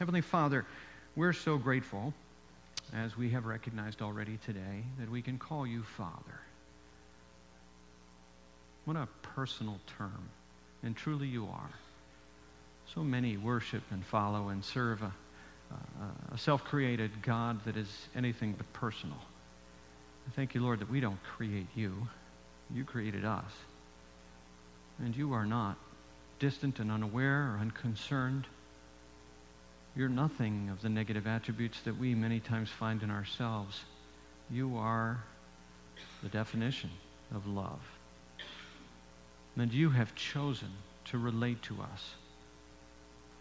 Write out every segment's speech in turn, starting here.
Heavenly Father, we're so grateful, as we have recognized already today, that we can call you Father. What a personal term, and truly you are. So many worship and follow and serve a, a self created God that is anything but personal. I thank you, Lord, that we don't create you, you created us. And you are not distant and unaware or unconcerned. You're nothing of the negative attributes that we many times find in ourselves. You are the definition of love. And you have chosen to relate to us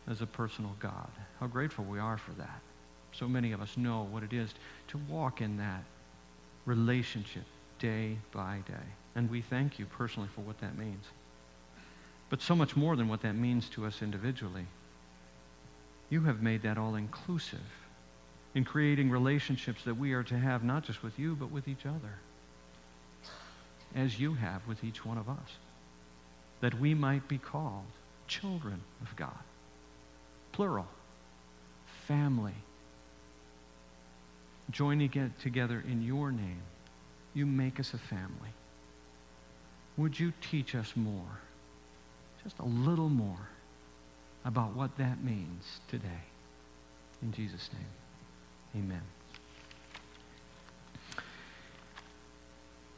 as a personal God. How grateful we are for that. So many of us know what it is to walk in that relationship day by day. And we thank you personally for what that means. But so much more than what that means to us individually. You have made that all inclusive in creating relationships that we are to have not just with you, but with each other, as you have with each one of us, that we might be called children of God. Plural. Family. Joining together in your name, you make us a family. Would you teach us more, just a little more, about what that means today? In Jesus' name, amen.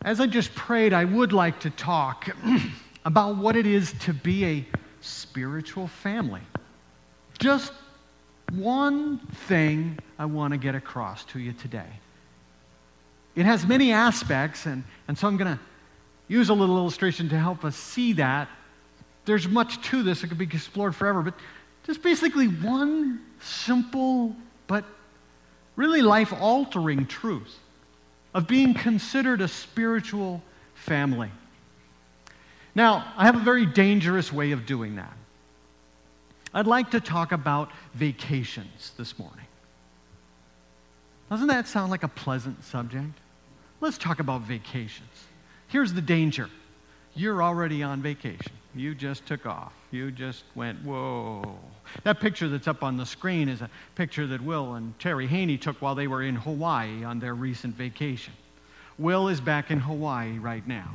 As I just prayed, I would like to talk about what it is to be a spiritual family. Just one thing I want to get across to you today. It has many aspects, and, and so I'm going to use a little illustration to help us see that. There's much to this, that could be explored forever, but just basically one simple but really life altering truth of being considered a spiritual family. Now, I have a very dangerous way of doing that. I'd like to talk about vacations this morning. Doesn't that sound like a pleasant subject? Let's talk about vacations. Here's the danger you're already on vacation. You just took off. You just went, whoa. That picture that's up on the screen is a picture that Will and Terry Haney took while they were in Hawaii on their recent vacation. Will is back in Hawaii right now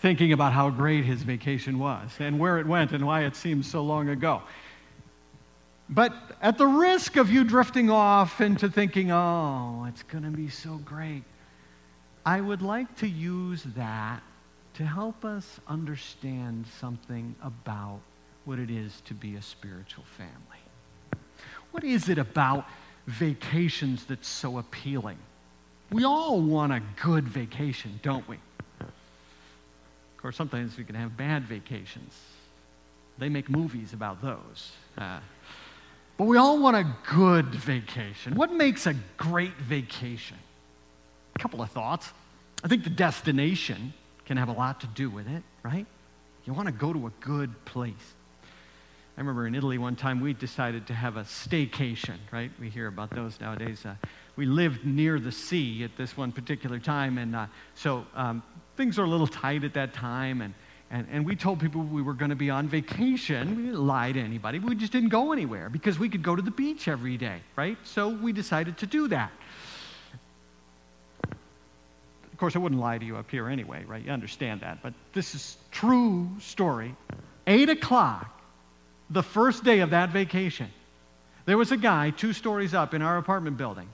thinking about how great his vacation was and where it went and why it seems so long ago. But at the risk of you drifting off into thinking, oh, it's going to be so great, I would like to use that to help us understand something about what it is to be a spiritual family. What is it about vacations that's so appealing? We all want a good vacation, don't we? Of course, sometimes we can have bad vacations. They make movies about those. Uh, but we all want a good vacation. What makes a great vacation? A couple of thoughts. I think the destination can have a lot to do with it, right? You want to go to a good place. I remember in Italy one time we decided to have a staycation, right? We hear about those nowadays. Uh, we lived near the sea at this one particular time, and uh, so um, things were a little tight at that time, and, and, and we told people we were going to be on vacation. We didn't lie to anybody. We just didn't go anywhere because we could go to the beach every day, right? So we decided to do that. Of course, I wouldn't lie to you up here anyway, right? You understand that. But this is true story. Eight o'clock, the first day of that vacation, there was a guy two stories up in our apartment building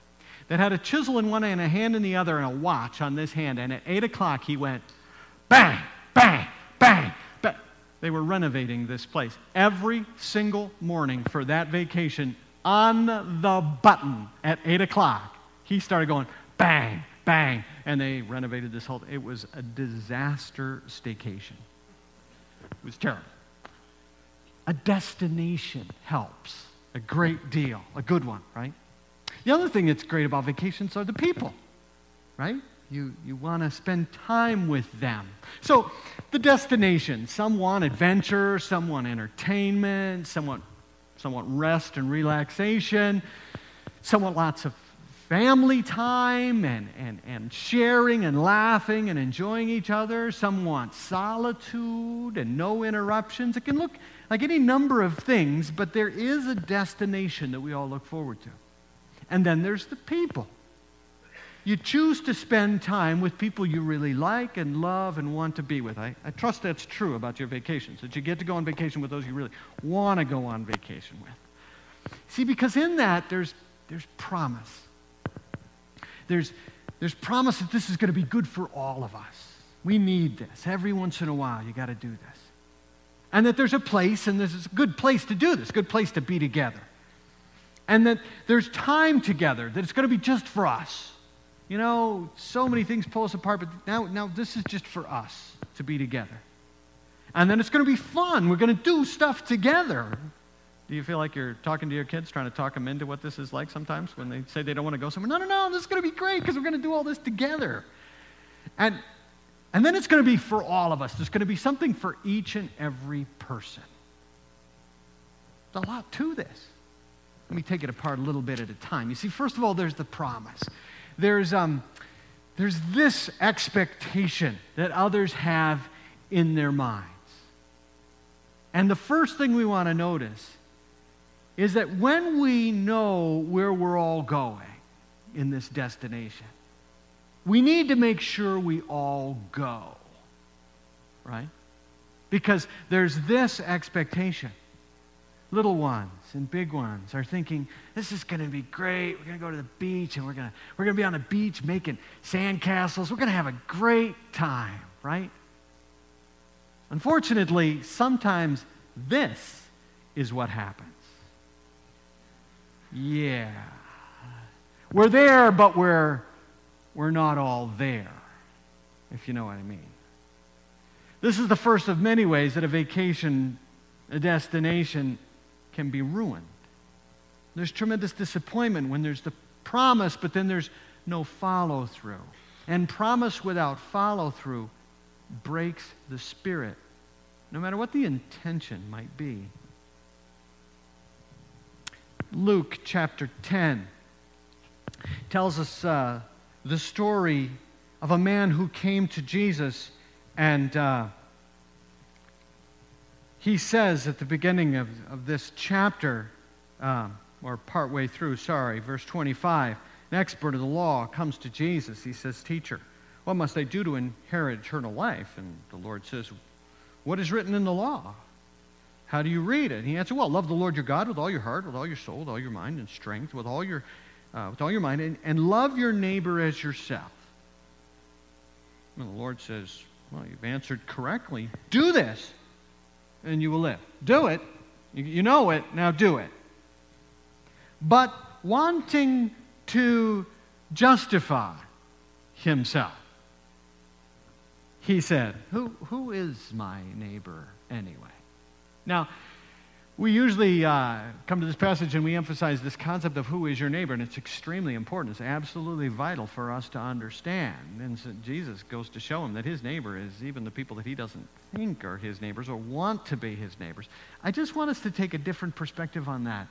that had a chisel in one hand, a hand in the other, and a watch on this hand. And at 8 o'clock, he went bang, bang, bang, bang. They were renovating this place every single morning for that vacation on the button at 8 o'clock. He started going bang, bang, and they renovated this whole It was a disaster staycation. It was terrible. A destination helps a great deal, a good one, right? The other thing that's great about vacations are the people, right? You, you want to spend time with them. So, the destination some want adventure, some want entertainment, some want, some want rest and relaxation, some want lots of family time and, and, and sharing and laughing and enjoying each other. Some want solitude and no interruptions. It can look like any number of things, but there is a destination that we all look forward to. And then there's the people. You choose to spend time with people you really like and love and want to be with. I, I trust that's true about your vacations, that you get to go on vacation with those you really want to go on vacation with. See, because in that, there's, there's promise. There's, there's promise that this is going to be good for all of us. We need this. Every once in a while, you got to do this. And that there's a place, and this is a good place to do this, good place to be together. And that there's time together, that it's going to be just for us. You know, so many things pull us apart, but now, now this is just for us to be together. And then it's going to be fun. We're going to do stuff together. Do you feel like you're talking to your kids, trying to talk them into what this is like sometimes when they say they don't want to go somewhere? No, no, no, this is going to be great because we're going to do all this together. And, and then it's going to be for all of us. There's going to be something for each and every person. There's a lot to this. Let me take it apart a little bit at a time. You see, first of all, there's the promise there's, um, there's this expectation that others have in their minds. And the first thing we want to notice is that when we know where we're all going in this destination, we need to make sure we all go, right? Because there's this expectation little ones and big ones are thinking, this is going to be great. We're going to go to the beach and we're going to, we're going to be on the beach making sandcastles. We're going to have a great time, right? Unfortunately, sometimes this is what happens. Yeah. We're there, but we're, we're not all there, if you know what I mean. This is the first of many ways that a vacation, a destination, can be ruined. There's tremendous disappointment when there's the promise, but then there's no follow through. And promise without follow through breaks the spirit, no matter what the intention might be. Luke chapter 10 tells us uh, the story of a man who came to Jesus and. Uh, he says at the beginning of, of this chapter, um, or partway through, sorry, verse 25, an expert of the law comes to Jesus. He says, Teacher, what must I do to inherit eternal life? And the Lord says, What is written in the law? How do you read it? And he answered, Well, love the Lord your God with all your heart, with all your soul, with all your mind and strength, with all your, uh, with all your mind, and, and love your neighbor as yourself. And the Lord says, Well, you've answered correctly. Do this and you will live. Do it. You know it, now do it. But wanting to justify himself, he said, Who, who is my neighbor anyway? Now, we usually uh, come to this passage and we emphasize this concept of who is your neighbor, and it's extremely important. It's absolutely vital for us to understand. And so Jesus goes to show him that his neighbor is even the people that he doesn't think are his neighbors or want to be his neighbors. I just want us to take a different perspective on that.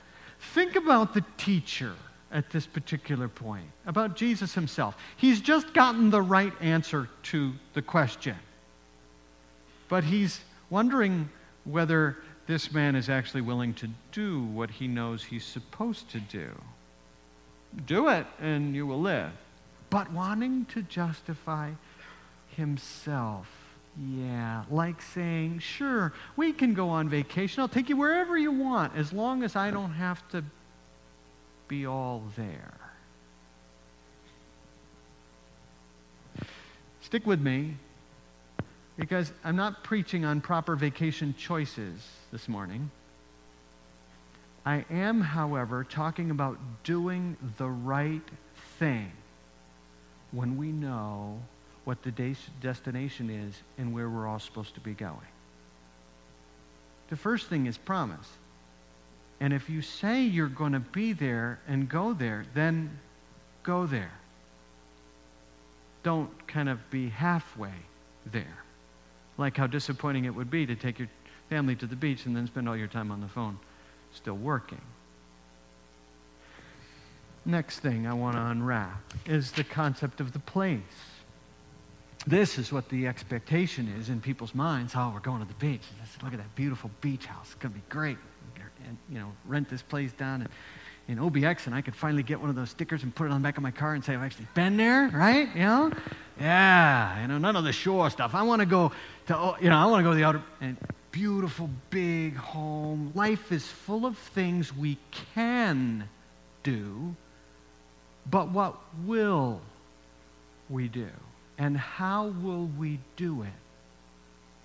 Think about the teacher at this particular point, about Jesus himself. He's just gotten the right answer to the question, but he's wondering whether this man is actually willing to do what he knows he's supposed to do. Do it and you will live. But wanting to justify himself. Yeah, like saying, sure, we can go on vacation. I'll take you wherever you want as long as I don't have to be all there. Stick with me because I'm not preaching on proper vacation choices this morning. I am, however, talking about doing the right thing when we know what the destination is and where we're all supposed to be going. The first thing is promise. And if you say you're going to be there and go there, then go there. Don't kind of be halfway there like how disappointing it would be to take your family to the beach and then spend all your time on the phone still working. Next thing I want to unwrap is the concept of the place. this is what the expectation is in people's minds. Oh, we're going to the beach. Look at that beautiful beach house. It's going to be great. And, you know, rent this place down in, in OBX, and I could finally get one of those stickers and put it on the back of my car and say, I've actually been there, right? You know? Yeah, you know, none of the shore stuff. I want to go to, you know, I want to go to the outer, and beautiful big home. Life is full of things we can do, but what will we do? And how will we do it?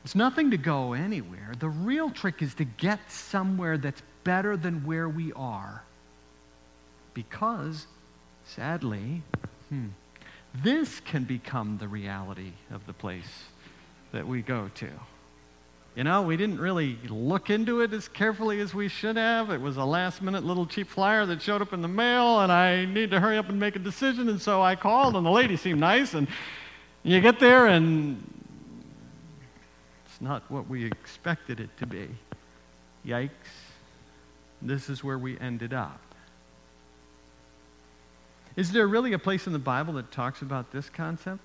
It's nothing to go anywhere. The real trick is to get somewhere that's better than where we are. Because, sadly, hmm, this can become the reality of the place that we go to. You know, we didn't really look into it as carefully as we should have. It was a last minute little cheap flyer that showed up in the mail, and I need to hurry up and make a decision. And so I called, and the lady seemed nice. And you get there, and it's not what we expected it to be. Yikes. This is where we ended up. Is there really a place in the Bible that talks about this concept?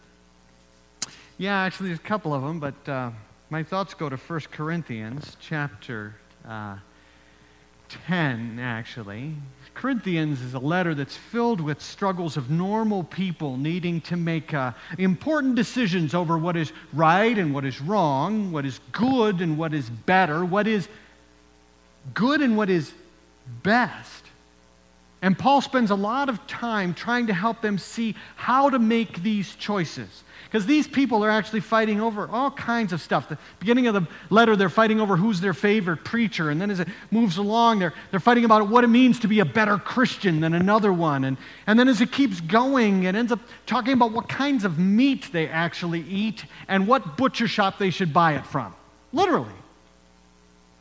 Yeah, actually, there's a couple of them, but. Uh, my thoughts go to 1 Corinthians chapter uh, 10, actually. Corinthians is a letter that's filled with struggles of normal people needing to make uh, important decisions over what is right and what is wrong, what is good and what is better, what is good and what is best. And Paul spends a lot of time trying to help them see how to make these choices. Because these people are actually fighting over all kinds of stuff. The beginning of the letter, they're fighting over who's their favorite preacher. And then as it moves along, they're, they're fighting about what it means to be a better Christian than another one. And, and then as it keeps going, it ends up talking about what kinds of meat they actually eat and what butcher shop they should buy it from. Literally.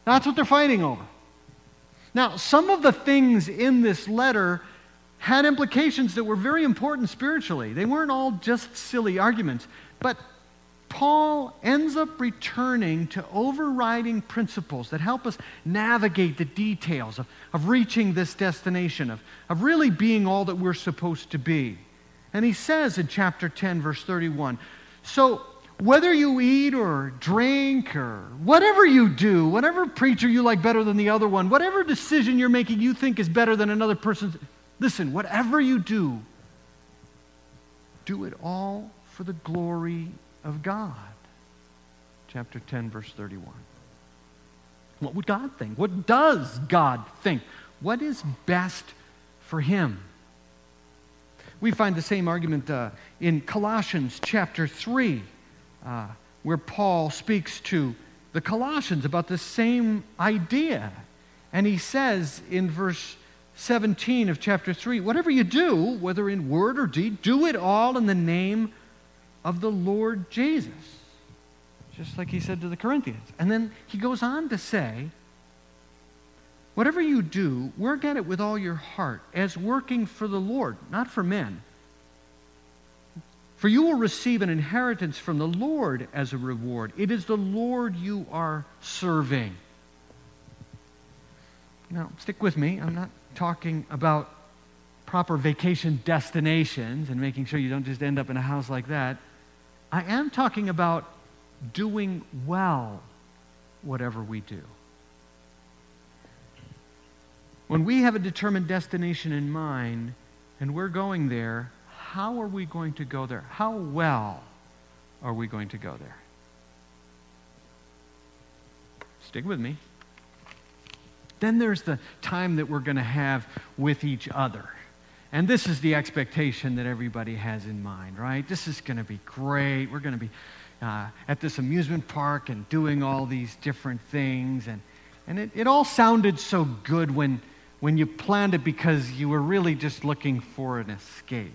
That's what they're fighting over. Now, some of the things in this letter had implications that were very important spiritually. They weren't all just silly arguments. But Paul ends up returning to overriding principles that help us navigate the details of, of reaching this destination, of, of really being all that we're supposed to be. And he says in chapter 10, verse 31 So, whether you eat or drink or whatever you do, whatever preacher you like better than the other one, whatever decision you're making you think is better than another person's, Listen, whatever you do, do it all for the glory of God. Chapter 10, verse 31. What would God think? What does God think? What is best for Him? We find the same argument uh, in Colossians chapter 3, uh, where Paul speaks to the Colossians about the same idea. And he says in verse 17 of chapter 3 whatever you do, whether in word or deed, do it all in the name of the Lord Jesus. Just like he said to the Corinthians. And then he goes on to say, Whatever you do, work at it with all your heart, as working for the Lord, not for men. For you will receive an inheritance from the Lord as a reward. It is the Lord you are serving. Now, stick with me. I'm not talking about proper vacation destinations and making sure you don't just end up in a house like that. I am talking about doing well whatever we do. When we have a determined destination in mind and we're going there, how are we going to go there? How well are we going to go there? Stick with me. Then there's the time that we're going to have with each other. And this is the expectation that everybody has in mind, right? This is going to be great. We're going to be uh, at this amusement park and doing all these different things. And, and it, it all sounded so good when, when you planned it because you were really just looking for an escape.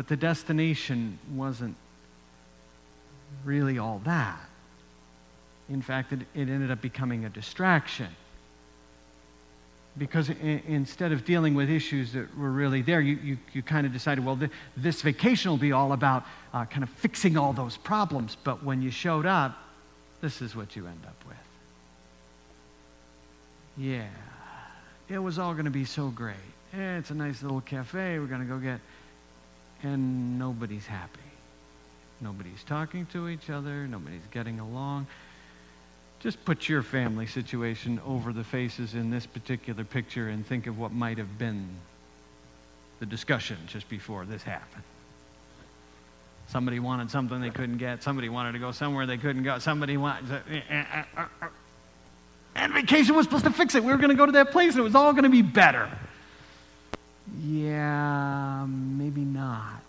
But the destination wasn't really all that. In fact, it, it ended up becoming a distraction because instead of dealing with issues that were really there, you, you, you kind of decided, well, th- this vacation will be all about uh, kind of fixing all those problems. But when you showed up, this is what you end up with. Yeah, it was all going to be so great. Yeah, it's a nice little cafe we're going to go get, and nobody's happy. nobody's talking to each other, nobody's getting along. Just put your family situation over the faces in this particular picture and think of what might have been the discussion just before this happened. Somebody wanted something they couldn't get. Somebody wanted to go somewhere they couldn't go. Somebody wanted. Eh, eh, eh, and vacation was supposed to fix it. We were going to go to that place and it was all going to be better. Yeah, maybe not.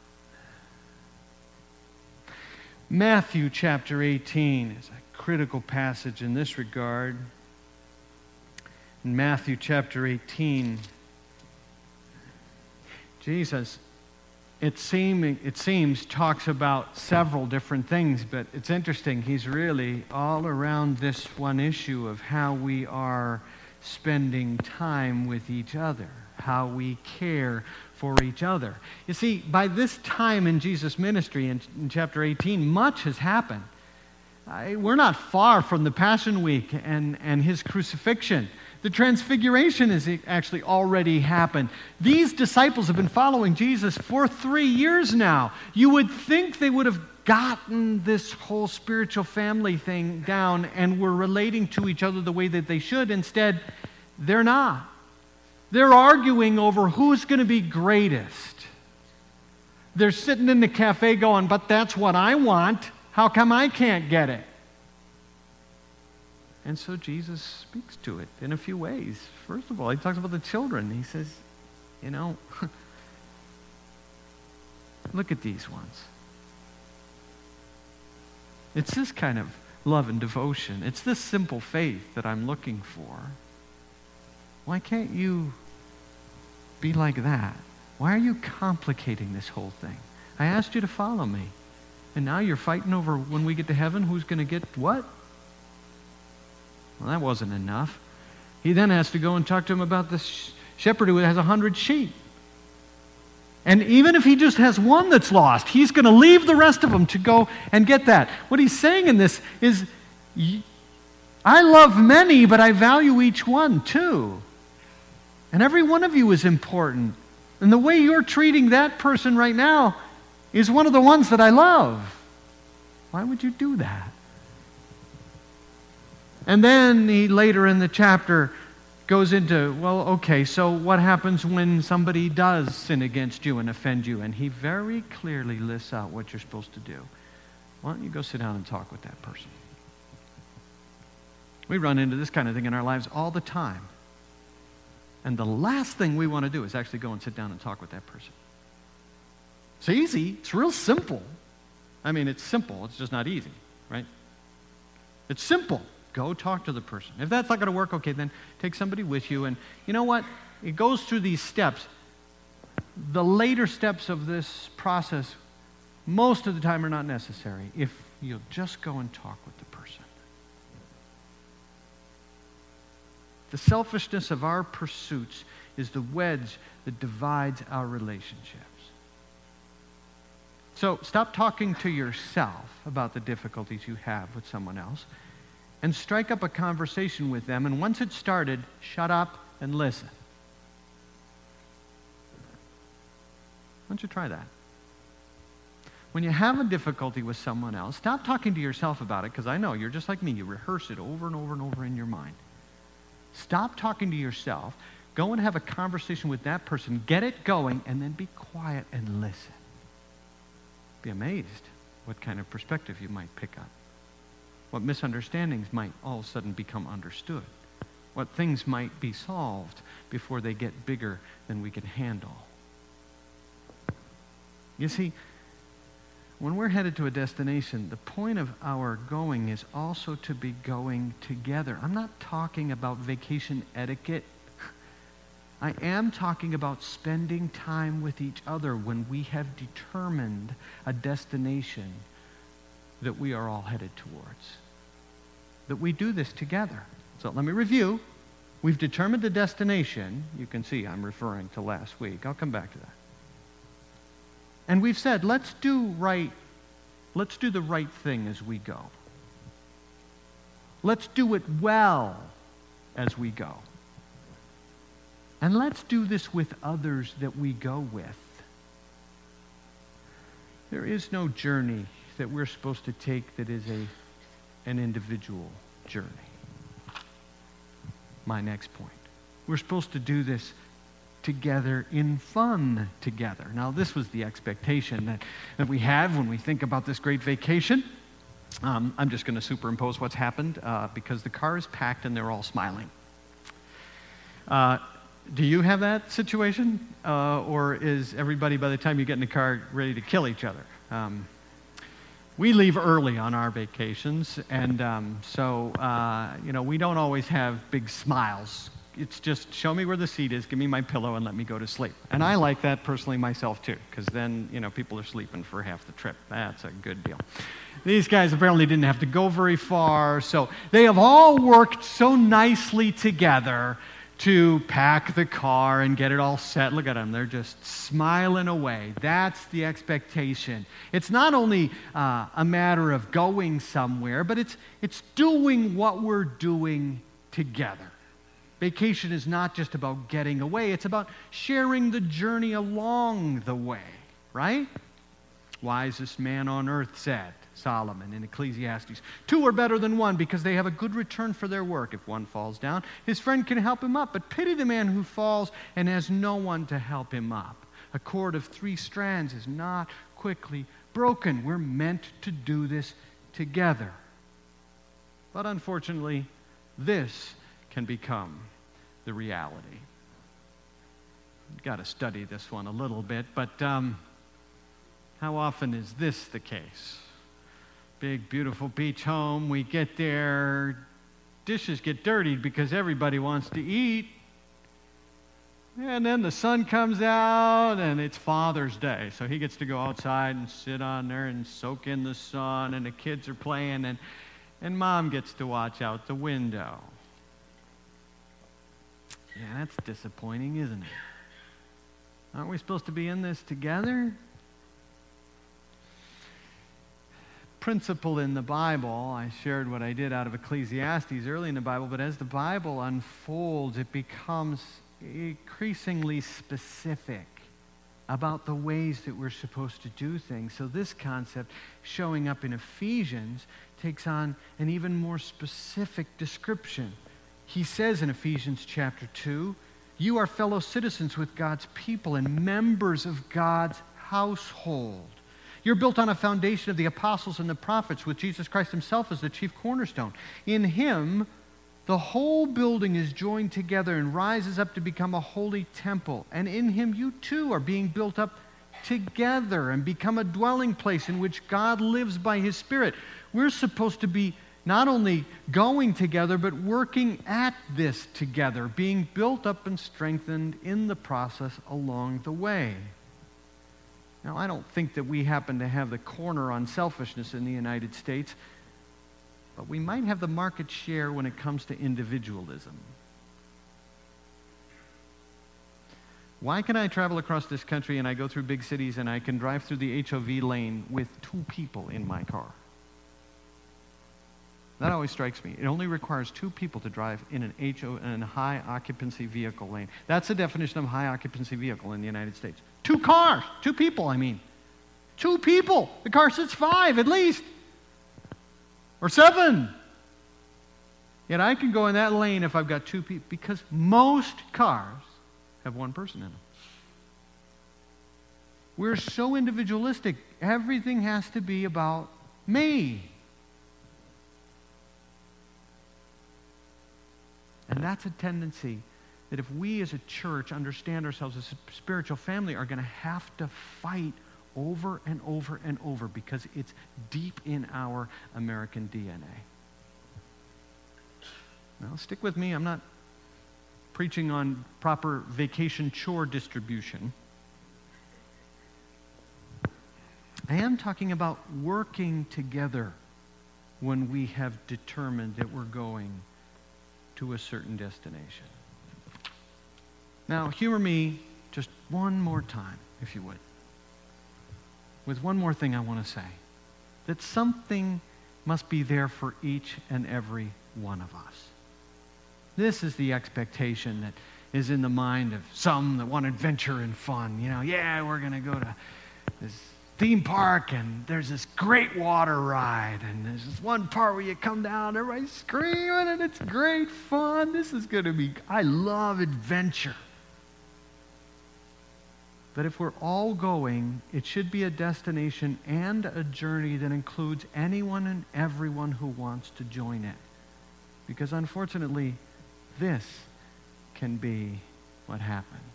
Matthew chapter 18 is a critical passage in this regard. In Matthew chapter 18, Jesus, it, seem, it seems, talks about several different things, but it's interesting. He's really all around this one issue of how we are spending time with each other how we care for each other. You see, by this time in Jesus' ministry, in, in chapter 18, much has happened. I, we're not far from the Passion Week and, and his crucifixion. The transfiguration has actually already happened. These disciples have been following Jesus for three years now. You would think they would have gotten this whole spiritual family thing down and were relating to each other the way that they should. Instead, they're not. They're arguing over who's going to be greatest. They're sitting in the cafe going, but that's what I want. How come I can't get it? And so Jesus speaks to it in a few ways. First of all, he talks about the children. He says, you know, look at these ones. It's this kind of love and devotion. It's this simple faith that I'm looking for. Why can't you be like that? Why are you complicating this whole thing? I asked you to follow me. And now you're fighting over when we get to heaven who's going to get what? Well, that wasn't enough. He then has to go and talk to him about this shepherd who has a hundred sheep. And even if he just has one that's lost, he's going to leave the rest of them to go and get that. What he's saying in this is, I love many, but I value each one too. And every one of you is important. And the way you're treating that person right now is one of the ones that I love. Why would you do that? And then he later in the chapter goes into, well, okay, so what happens when somebody does sin against you and offend you? And he very clearly lists out what you're supposed to do. Why don't you go sit down and talk with that person? We run into this kind of thing in our lives all the time. And the last thing we want to do is actually go and sit down and talk with that person. It's easy, it's real simple. I mean, it's simple, it's just not easy, right? It's simple. Go talk to the person. If that's not going to work, okay, then take somebody with you. And you know what? It goes through these steps. The later steps of this process, most of the time, are not necessary if you'll just go and talk with the person. The selfishness of our pursuits is the wedge that divides our relationships. So stop talking to yourself about the difficulties you have with someone else and strike up a conversation with them. And once it's started, shut up and listen. Why don't you try that? When you have a difficulty with someone else, stop talking to yourself about it because I know you're just like me. You rehearse it over and over and over in your mind. Stop talking to yourself. Go and have a conversation with that person. Get it going, and then be quiet and listen. Be amazed what kind of perspective you might pick up. What misunderstandings might all of a sudden become understood. What things might be solved before they get bigger than we can handle. You see, when we're headed to a destination, the point of our going is also to be going together. I'm not talking about vacation etiquette. I am talking about spending time with each other when we have determined a destination that we are all headed towards. That we do this together. So let me review. We've determined the destination. You can see I'm referring to last week. I'll come back to that. And we've said, let's do right, let's do the right thing as we go. Let's do it well as we go. And let's do this with others that we go with. There is no journey that we're supposed to take that is a, an individual journey. My next point. We're supposed to do this together in fun together. Now, this was the expectation that, that we have when we think about this great vacation. Um, I'm just going to superimpose what's happened uh, because the car is packed and they're all smiling. Uh, do you have that situation? Uh, or is everybody, by the time you get in the car, ready to kill each other? Um, we leave early on our vacations, and um, so, uh, you know, we don't always have big smiles. It's just show me where the seat is, give me my pillow, and let me go to sleep. And I like that personally myself, too, because then, you know, people are sleeping for half the trip. That's a good deal. These guys apparently didn't have to go very far, so they have all worked so nicely together to pack the car and get it all set. Look at them, they're just smiling away. That's the expectation. It's not only uh, a matter of going somewhere, but it's, it's doing what we're doing together. Vacation is not just about getting away, it's about sharing the journey along the way, right? Wisest man on earth said. Solomon in Ecclesiastes. Two are better than one because they have a good return for their work. If one falls down, his friend can help him up. But pity the man who falls and has no one to help him up. A cord of three strands is not quickly broken. We're meant to do this together. But unfortunately, this can become the reality. Got to study this one a little bit, but um, how often is this the case? big, beautiful beach home. We get there, dishes get dirtied because everybody wants to eat. And then the sun comes out, and it's Father's Day. So he gets to go outside and sit on there and soak in the sun, and the kids are playing, and, and mom gets to watch out the window. Yeah, that's disappointing, isn't it? Aren't we supposed to be in this together? principle in the Bible. I shared what I did out of Ecclesiastes early in the Bible, but as the Bible unfolds, it becomes increasingly specific about the ways that we're supposed to do things. So, this concept showing up in Ephesians takes on an even more specific description. He says in Ephesians chapter 2, You are fellow citizens with God's people and members of God's household you're built on a foundation of the apostles and the prophets, with Jesus Christ himself as the chief cornerstone. In him, the whole building is joined together and rises up to become a holy temple. And in him, you too are being built up together and become a dwelling place in which God lives by his Spirit. We're supposed to be not only going together, but working at this together, being built up and strengthened in the process along the way. Now, I don't think that we happen to have the corner on selfishness in the United States, but we might have the market share when it comes to individualism. Why can I travel across this country and I go through big cities and I can drive through the HOV lane with two people in my car? That always strikes me. It only requires two people to drive in an HO in a high occupancy vehicle lane. That's the definition of high occupancy vehicle in the United States. Two cars, two people, I mean. Two people. The car sits five at least, or seven. Yet I can go in that lane if I've got two people, because most cars have one person in them. We're so individualistic, everything has to be about me. And that's a tendency that if we as a church understand ourselves as a spiritual family, are going to have to fight over and over and over because it's deep in our American DNA. Now, stick with me. I'm not preaching on proper vacation chore distribution. I am talking about working together when we have determined that we're going to a certain destination. Now, humor me just one more time, if you would, with one more thing I want to say that something must be there for each and every one of us. This is the expectation that is in the mind of some that want adventure and fun. You know, yeah, we're going to go to this theme park and there's this great water ride and there's this one part where you come down everybody's screaming and it's great fun. This is going to be i love adventure. But if we're all going it should be a destination and a journey that includes anyone and everyone who wants to join it. Because unfortunately this can be what happens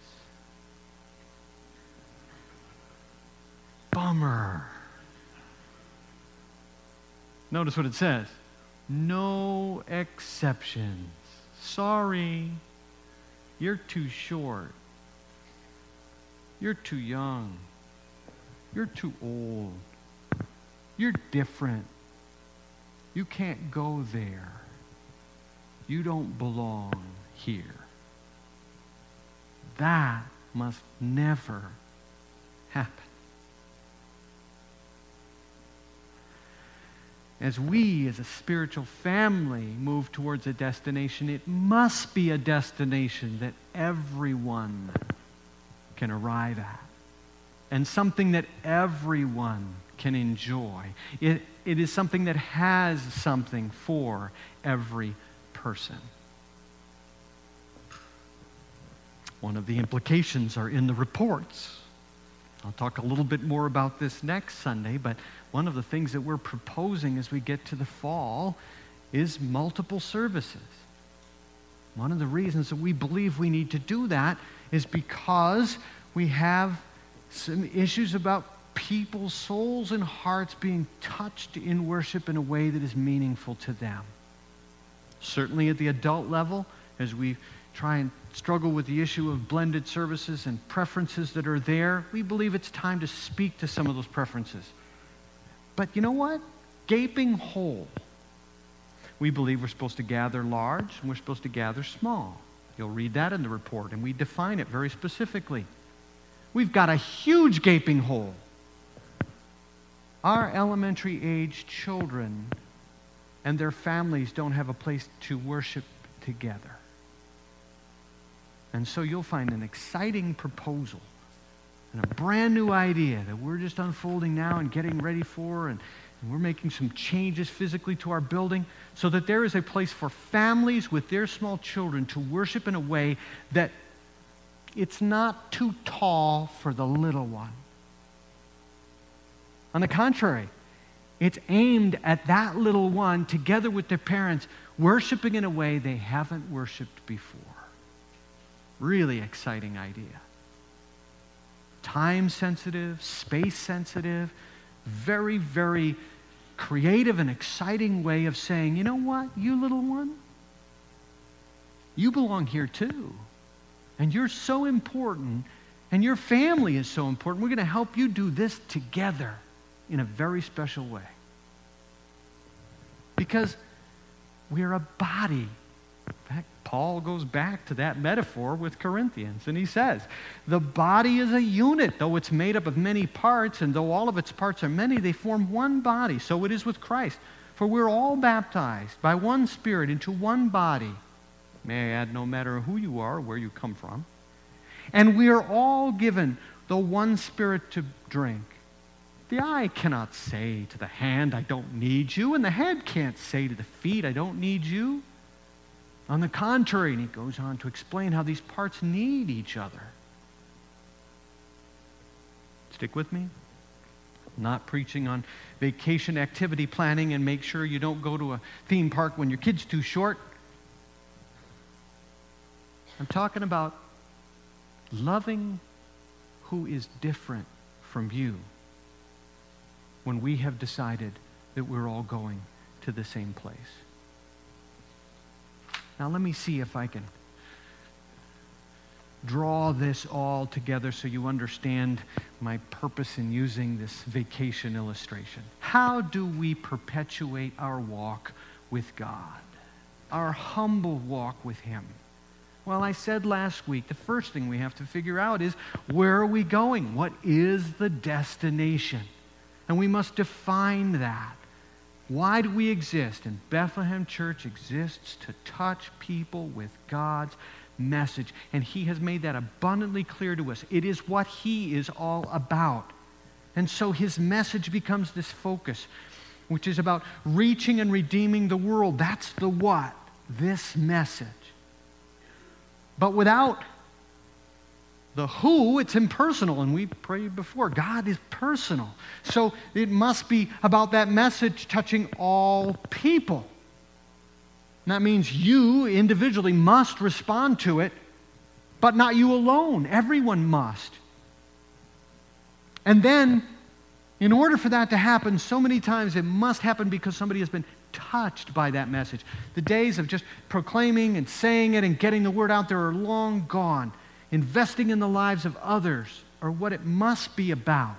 Bummer. Notice what it says no exceptions. Sorry, you're too short. You're too young. You're too old. You're different. You can't go there. You don't belong here. That must never happen. As we, as a spiritual family, move towards a destination, it must be a destination that everyone can arrive at and something that everyone can enjoy. It, it is something that has something for every person. One of the implications are in the reports. I'll talk a little bit more about this next Sunday, but one of the things that we're proposing as we get to the fall is multiple services. One of the reasons that we believe we need to do that is because we have some issues about people's souls and hearts being touched in worship in a way that is meaningful to them. Certainly at the adult level, as we try and struggle with the issue of blended services and preferences that are there, we believe it's time to speak to some of those preferences. But you know what? Gaping hole. We believe we're supposed to gather large and we're supposed to gather small. You'll read that in the report, and we define it very specifically. We've got a huge gaping hole. Our elementary age children and their families don't have a place to worship together. And so you'll find an exciting proposal and a brand new idea that we're just unfolding now and getting ready for, and, and we're making some changes physically to our building so that there is a place for families with their small children to worship in a way that it's not too tall for the little one. On the contrary, it's aimed at that little one together with their parents, worshiping in a way they haven't worshiped before. Really exciting idea. Time sensitive, space sensitive, very, very creative and exciting way of saying, you know what, you little one, you belong here too. And you're so important, and your family is so important. We're going to help you do this together in a very special way. Because we're a body. In fact, Paul goes back to that metaphor with Corinthians, and he says, The body is a unit, though it's made up of many parts, and though all of its parts are many, they form one body. So it is with Christ. For we're all baptized by one Spirit into one body. May I add, no matter who you are where you come from. And we are all given the one Spirit to drink. The eye cannot say to the hand, I don't need you, and the head can't say to the feet, I don't need you. On the contrary, and he goes on to explain how these parts need each other. Stick with me. not preaching on vacation activity planning and make sure you don't go to a theme park when your kid's too short. I'm talking about loving who is different from you when we have decided that we're all going to the same place. Now, let me see if I can draw this all together so you understand my purpose in using this vacation illustration. How do we perpetuate our walk with God? Our humble walk with Him? Well, I said last week, the first thing we have to figure out is where are we going? What is the destination? And we must define that. Why do we exist? And Bethlehem Church exists to touch people with God's message. And He has made that abundantly clear to us. It is what He is all about. And so his message becomes this focus, which is about reaching and redeeming the world. That's the what, this message. But without the who, it's impersonal, and we prayed before. God is personal. So it must be about that message touching all people. And that means you individually must respond to it, but not you alone. Everyone must. And then, in order for that to happen, so many times it must happen because somebody has been touched by that message. The days of just proclaiming and saying it and getting the word out there are long gone investing in the lives of others are what it must be about.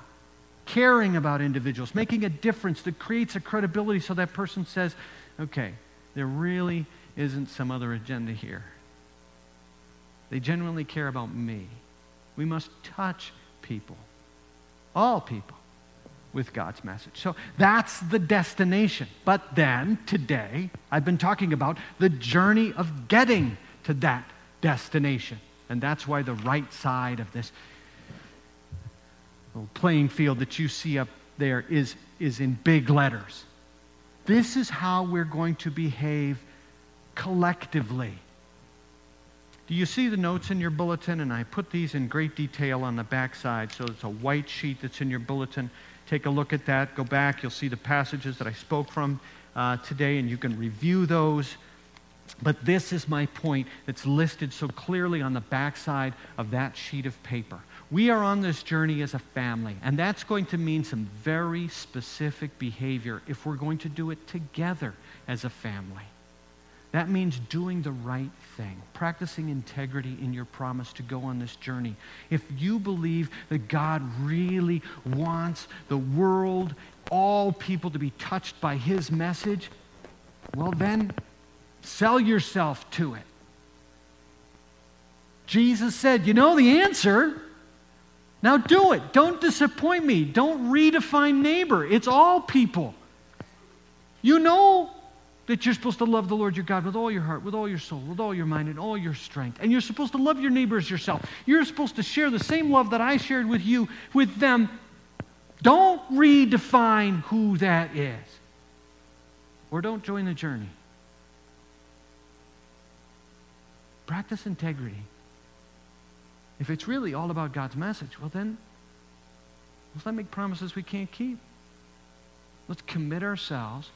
Caring about individuals, making a difference that creates a credibility so that person says, okay, there really isn't some other agenda here. They genuinely care about me. We must touch people, all people, with God's message. So that's the destination. But then, today, I've been talking about the journey of getting to that destination. And that's why the right side of this little playing field that you see up there is, is in big letters. This is how we're going to behave collectively. Do you see the notes in your bulletin? And I put these in great detail on the back side. So it's a white sheet that's in your bulletin. Take a look at that. Go back. You'll see the passages that I spoke from uh, today, and you can review those. But this is my point that's listed so clearly on the backside of that sheet of paper. We are on this journey as a family, and that's going to mean some very specific behavior if we're going to do it together as a family. That means doing the right thing, practicing integrity in your promise to go on this journey. If you believe that God really wants the world, all people to be touched by his message, well, then Sell yourself to it. Jesus said, You know the answer. Now do it. Don't disappoint me. Don't redefine neighbor. It's all people. You know that you're supposed to love the Lord your God with all your heart, with all your soul, with all your mind, and all your strength. And you're supposed to love your neighbor as yourself. You're supposed to share the same love that I shared with you with them. Don't redefine who that is. Or don't join the journey. Practice integrity. If it's really all about God's message, well, then let's not make promises we can't keep. Let's commit ourselves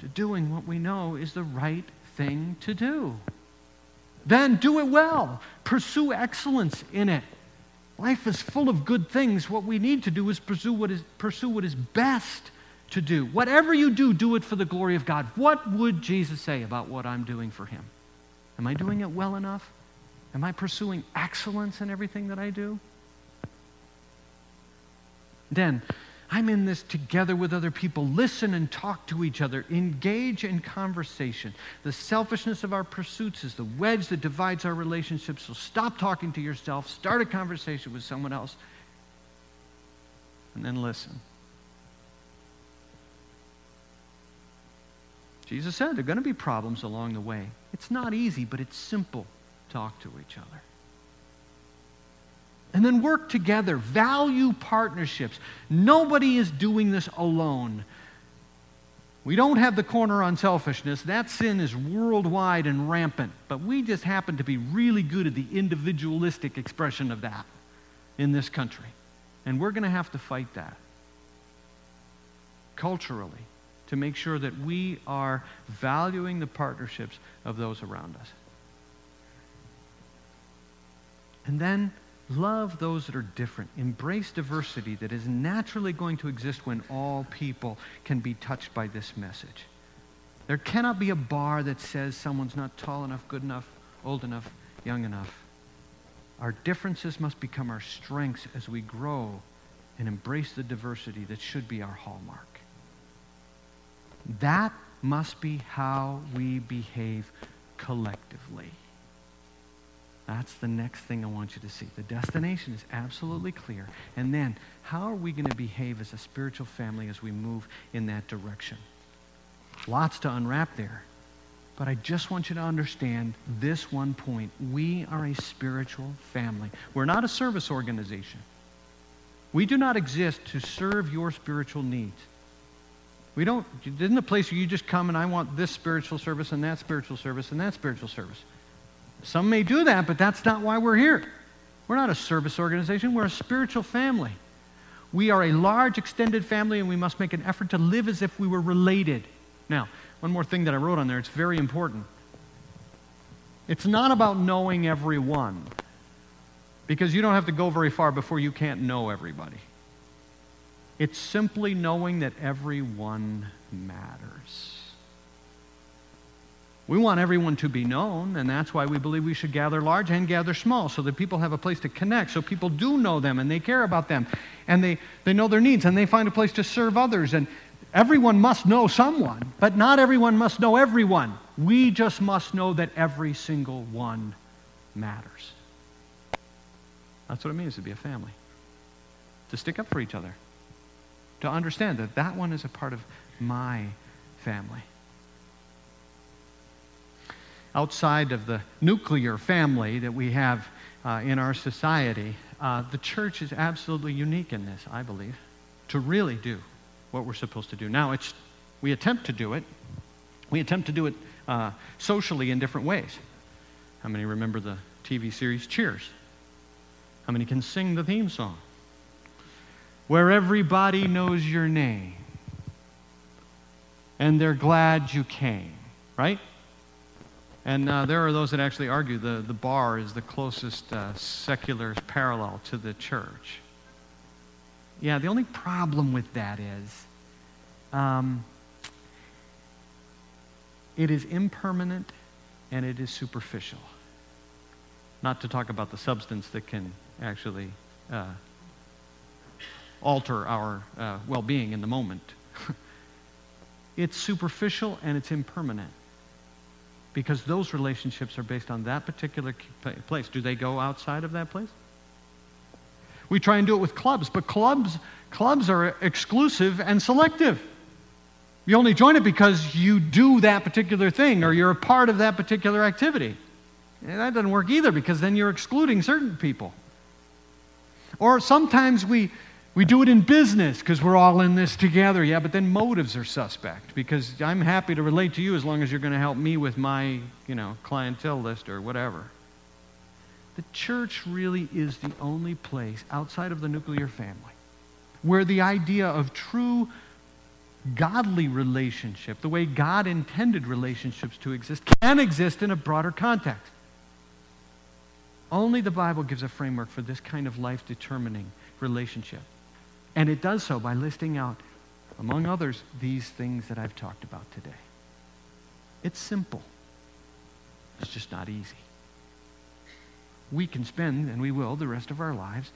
to doing what we know is the right thing to do. Then do it well. Pursue excellence in it. Life is full of good things. What we need to do is pursue what is, pursue what is best to do. Whatever you do, do it for the glory of God. What would Jesus say about what I'm doing for him? Am I doing it well enough? Am I pursuing excellence in everything that I do? Then, I'm in this together with other people. Listen and talk to each other. Engage in conversation. The selfishness of our pursuits is the wedge that divides our relationships. So stop talking to yourself. Start a conversation with someone else. And then listen. Jesus said there are going to be problems along the way. It's not easy, but it's simple. Talk to each other. And then work together. Value partnerships. Nobody is doing this alone. We don't have the corner on selfishness. That sin is worldwide and rampant. But we just happen to be really good at the individualistic expression of that in this country. And we're going to have to fight that culturally to make sure that we are valuing the partnerships of those around us. And then love those that are different. Embrace diversity that is naturally going to exist when all people can be touched by this message. There cannot be a bar that says someone's not tall enough, good enough, old enough, young enough. Our differences must become our strengths as we grow and embrace the diversity that should be our hallmark. That must be how we behave collectively. That's the next thing I want you to see. The destination is absolutely clear. And then, how are we going to behave as a spiritual family as we move in that direction? Lots to unwrap there. But I just want you to understand this one point. We are a spiritual family. We're not a service organization. We do not exist to serve your spiritual needs. We don't, isn't a place where you just come and I want this spiritual service and that spiritual service and that spiritual service. Some may do that, but that's not why we're here. We're not a service organization, we're a spiritual family. We are a large extended family and we must make an effort to live as if we were related. Now, one more thing that I wrote on there, it's very important. It's not about knowing everyone, because you don't have to go very far before you can't know everybody. It's simply knowing that everyone matters. We want everyone to be known, and that's why we believe we should gather large and gather small so that people have a place to connect, so people do know them and they care about them, and they, they know their needs, and they find a place to serve others. And everyone must know someone, but not everyone must know everyone. We just must know that every single one matters. That's what it means to be a family, to stick up for each other, to understand that that one is a part of my family outside of the nuclear family that we have uh, in our society, uh, the church is absolutely unique in this, I believe, to really do what we're supposed to do. Now, it's, we attempt to do it. We attempt to do it uh, socially in different ways. How many remember the TV series Cheers? How many can sing the theme song? Where everybody knows your name and they're glad you came, right? And uh, there are those that actually argue the, the bar is the closest uh, secular parallel to the church. Yeah, the only problem with that is um, it is impermanent and it is superficial. Not to talk about the substance that can actually uh, alter our uh, well being in the moment. it's superficial and it's impermanent because those relationships are based on that particular place. Do they go outside of that place? We try and do it with clubs, but clubs, clubs are exclusive and selective. You only join it because you do that particular thing or you're a part of that particular activity. And that doesn't work either because then you're excluding certain people. Or sometimes we, we do it in business because we're all in this together. Yeah, but then motives are suspect because I'm happy to relate to you as long as you're going to help me with my, you know, clientele list or whatever. The church really is the only place outside of the nuclear family where the idea of true godly relationship, the way God intended relationships to exist, can exist in a broader context. Only the Bible gives a framework for this kind of life determining relationship. And it does so by listing out, among others, these things that I've talked about today. It's simple, it's just not easy. We can spend, and we will, the rest of our lives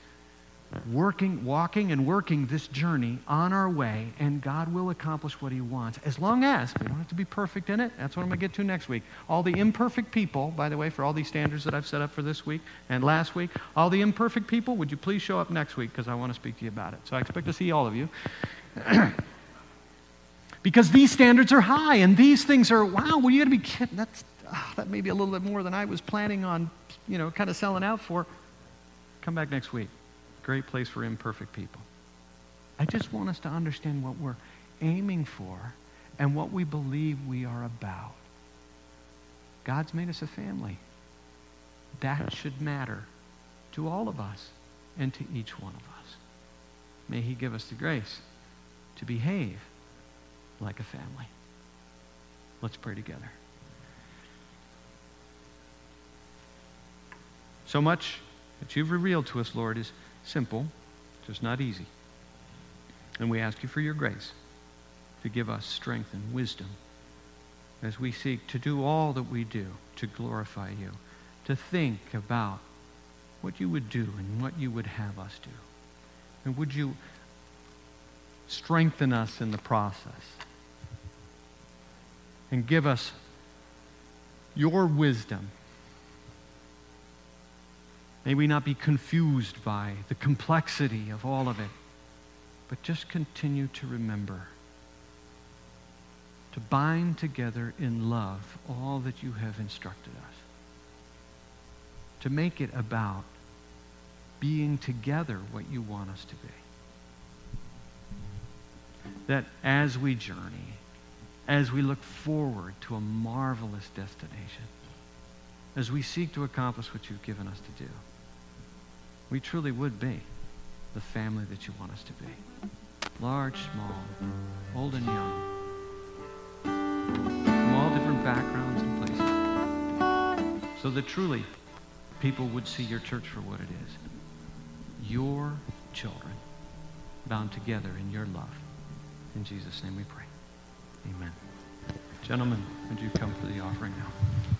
working, walking and working this journey on our way, and God will accomplish what He wants. As long as, we don't have to be perfect in it. That's what I'm going to get to next week. All the imperfect people, by the way, for all these standards that I've set up for this week and last week, all the imperfect people, would you please show up next week because I want to speak to you about it. So I expect to see all of you. because these standards are high, and these things are, wow, well, you got to be kidding. That's, oh, that may be a little bit more than I was planning on, you know, kind of selling out for. Come back next week great place for imperfect people. I just want us to understand what we're aiming for and what we believe we are about. God's made us a family. That should matter to all of us and to each one of us. May He give us the grace to behave like a family. Let's pray together. So much that you've revealed to us, Lord, is simple, just not easy. And we ask you for your grace to give us strength and wisdom as we seek to do all that we do to glorify you, to think about what you would do and what you would have us do. And would you strengthen us in the process and give us your wisdom May we not be confused by the complexity of all of it, but just continue to remember to bind together in love all that you have instructed us, to make it about being together what you want us to be. that as we journey, as we look forward to a marvelous destination, as we seek to accomplish what you've given us to do, we truly would be the family that you want us to be. Large, small, old and young, from all different backgrounds and places, so that truly people would see your church for what it is. Your children bound together in your love. In Jesus' name we pray. Amen. Gentlemen, would you come for the offering now?